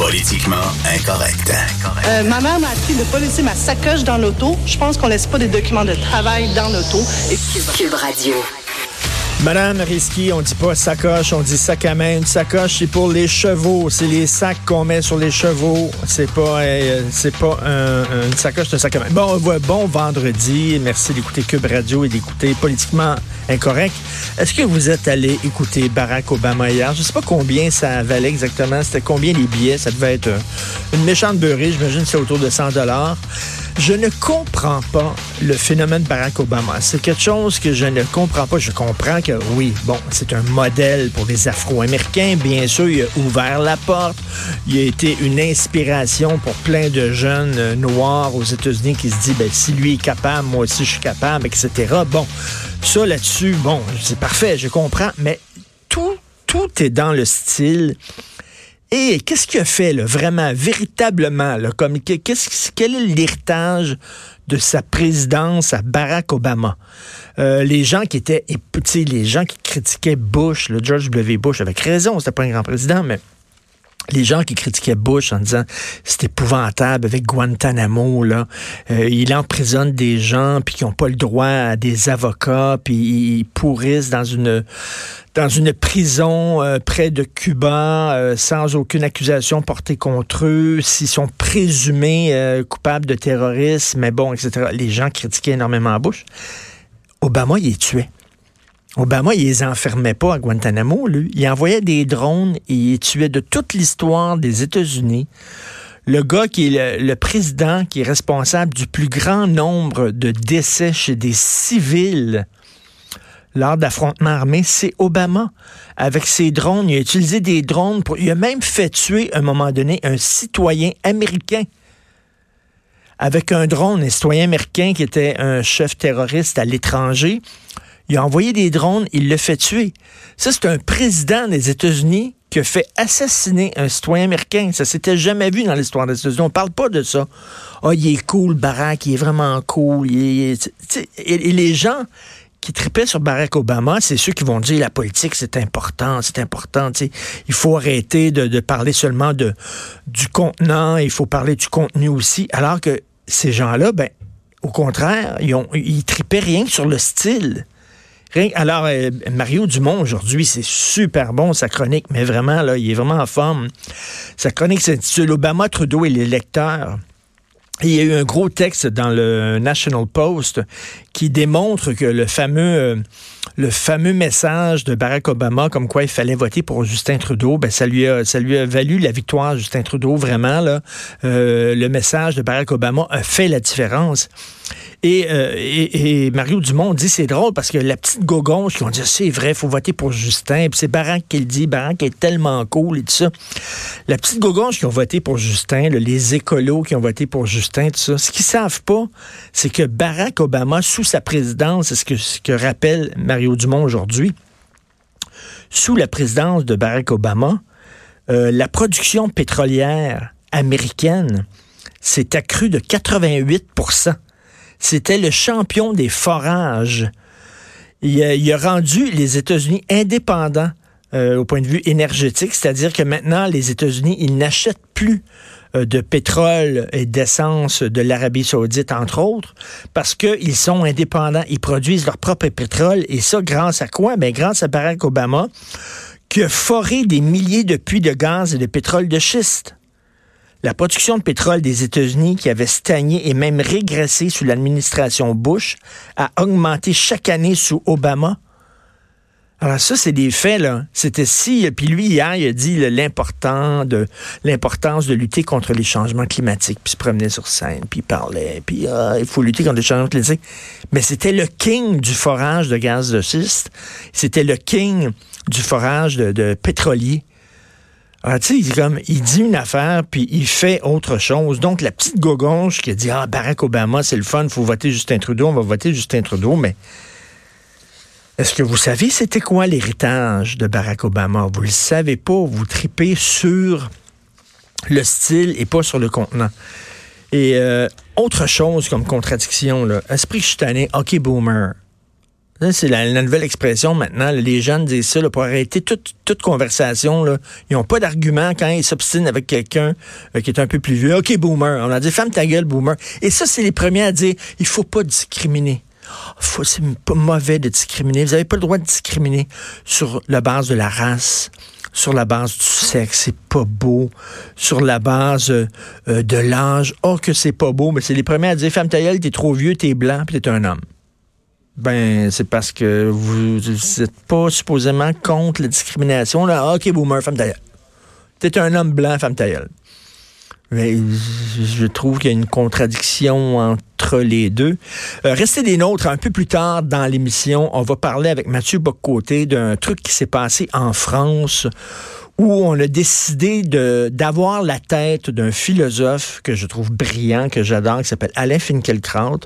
Politiquement incorrect. Euh, ma mère m'a appris de ne pas laisser ma sacoche dans l'auto. Je pense qu'on laisse pas des documents de travail dans l'auto. Et... Cube Radio. Madame Risky, on dit pas sacoche, on dit sac à main. Une sacoche, c'est pour les chevaux. C'est les sacs qu'on met sur les chevaux. C'est pas, euh, c'est pas un, une sacoche, c'est un sac à main. Bon, bon vendredi. Merci d'écouter Cube Radio et d'écouter Politiquement Incorrect. Est-ce que vous êtes allé écouter Barack Obama hier? Je sais pas combien ça valait exactement. C'était combien les billets? Ça devait être une méchante beurrée. J'imagine que c'est autour de 100 dollars. Je ne comprends pas le phénomène Barack Obama. C'est quelque chose que je ne comprends pas. Je comprends que oui, bon, c'est un modèle pour les Afro-Américains. Bien sûr, il a ouvert la porte. Il a été une inspiration pour plein de jeunes euh, noirs aux États-Unis qui se disent, ben, si lui est capable, moi aussi je suis capable, etc. Bon, ça là-dessus, bon, c'est parfait, je comprends, mais tout, tout est dans le style et qu'est-ce qu'il a fait, là, vraiment, véritablement, là, comme, qu'est-ce, quel est l'héritage de sa présidence à Barack Obama? Euh, les gens qui étaient, les gens qui critiquaient Bush, le George W. Bush, avec raison, c'était pas un grand président, mais les gens qui critiquaient Bush en disant c'est épouvantable avec Guantanamo là, euh, il emprisonne des gens puis qui n'ont pas le droit à des avocats puis ils pourrissent dans une prison euh, près de Cuba euh, sans aucune accusation portée contre eux, s'ils sont présumés coupables de terrorisme, mais bon, etc. Les gens critiquaient énormément Bush. Obama, il est tué. Obama, il les enfermait pas à Guantanamo, lui. Il envoyait des drones et il tuait de toute l'histoire des États-Unis. Le gars qui est le, président, qui est responsable du plus grand nombre de décès chez des civils lors d'affrontements armés, c'est Obama. Avec ses drones, il a utilisé des drones pour. Il a même fait tuer, un moment donné, un citoyen américain avec un drone, un citoyen américain qui était un chef terroriste à l'étranger. Il a envoyé des drones, il le fait tuer. Ça, c'est un président des États-Unis qui a fait assassiner un citoyen américain. Ça s'était jamais vu dans l'histoire des États-Unis. On parle pas de ça. oh, il est cool, Barack, il est vraiment cool. et, les gens qui tripaient sur Barack Obama, c'est ceux qui vont dire la politique, c'est important, c'est important. Il faut arrêter de, parler seulement du contenant, il faut parler du contenu aussi. Alors que ces gens-là, ben, au contraire, ils, ils tripaient rien sur le style. Alors, euh, Mario Dumont, aujourd'hui, c'est super bon, sa chronique, mais vraiment, là, il est vraiment en forme. Sa chronique s'intitule Obama, Trudeau et les lecteurs. il y a eu un gros texte dans le National Post qui démontre que le fameux, euh, le fameux message de Barack Obama, comme quoi il fallait voter pour Justin Trudeau, ben ça lui a, valu la victoire, Justin Trudeau. Vraiment euh, le message de Barack Obama a fait la différence. Euh, et, Mario Dumont dit c'est drôle parce que la petite gogonche qui ont dit c'est vrai, faut voter pour Justin. Puis c'est Barack qui le dit, Barack est tellement cool et tout ça. La petite gogonche qui ont voté pour Justin, les écolos qui ont voté pour Justin, tout ça. Ce qu'ils savent pas, c'est que Barack Obama, sous sa présidence, c'est ce que, rappelle Mario Dumont aujourd'hui, sous la présidence de Barack Obama, euh, la production pétrolière américaine s'est accrue de 88 c'était le champion des forages. Il a, rendu les États-Unis indépendants euh, au point de vue énergétique, c'est-à-dire que maintenant, les États-Unis, ils n'achètent plus euh, de pétrole et d'essence de l'Arabie saoudite, entre autres, parce qu'ils sont indépendants. Ils produisent leur propre pétrole. Et ça, grâce à quoi? Ben, grâce à Barack Obama, qui a foré des milliers de puits de gaz et de pétrole de schiste. La production de pétrole des États-Unis, qui avait stagné et même régressé sous l'administration Bush, a augmenté chaque année sous Obama. Alors ça, c'est des faits, là. C'était si... Puis lui, hier, il a dit l'importance de lutter contre les changements climatiques. Puis il se promenait sur scène, puis il parlait, puis ah, il faut lutter contre les changements climatiques. Mais c'était le king du forage de gaz de schiste. C'était le king du forage de pétrolier. Ah, tu sais, comme, il dit une affaire, puis il fait autre chose. Donc, la petite gogonche qui a dit, ah, Barack Obama, c'est le fun, faut voter Justin Trudeau, on va voter Justin Trudeau, mais est-ce que vous savez c'était quoi l'héritage de Barack Obama? Vous le savez pas, vous tripez sur le style et pas sur le contenant. Et euh, autre chose comme contradiction, là, esprit je OK boomer. C'est la, nouvelle expression maintenant. les jeunes disent ça pour arrêter toute, toute conversation. Là. Ils n'ont pas d'argument quand ils s'obstinent avec quelqu'un euh, qui est un peu plus vieux. OK, boomer. On a dit, femme ta gueule, boomer. Et ça, c'est les premiers à dire, il faut pas discriminer. C'est pas mauvais de discriminer. Vous n'avez pas le droit de discriminer sur la base de la race, sur la base du sexe, c'est pas beau. Sur la base euh, de l'âge, oh que c'est pas beau. Mais c'est les premiers à dire, femme ta gueule, t'es trop vieux, t'es blanc, puis t'es un homme. Ben, c'est parce que vous n'êtes pas supposément contre la discrimination. Là. Ah, OK, boomer, femme tailleule. T'es un homme blanc, femme tailleule. Mais je trouve qu'il y a une contradiction entre les deux. Euh, restez des nôtres un peu plus tard dans l'émission. On va parler avec Mathieu Boccoté d'un truc qui s'est passé en France où on a décidé d'avoir la tête d'un philosophe que je trouve brillant, que j'adore, qui s'appelle Alain Finkielkraut.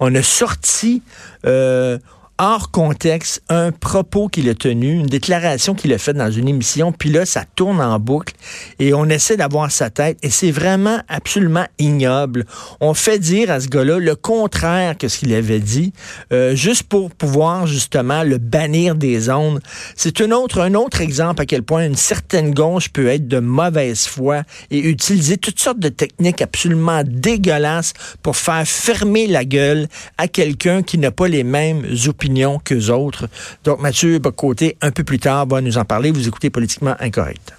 On a sorti euh, hors contexte un propos qu'il a tenu, une déclaration qu'il a faite dans une émission, puis là, ça tourne en boucle et on essaie d'avoir sa tête et c'est vraiment absolument ignoble. On fait dire à ce gars-là le contraire que ce qu'il avait dit, euh, juste pour pouvoir justement le bannir des ondes. C'est un autre, un autre exemple à quel point une certaine gauche peut être de mauvaise foi et utiliser toutes sortes de techniques absolument dégueulasses pour faire fermer la gueule à quelqu'un qui n'a pas les mêmes opinions qu'eux autres. Donc, Mathieu un peu plus tard, va nous en parler. Vous écoutez Politiquement Incorrect.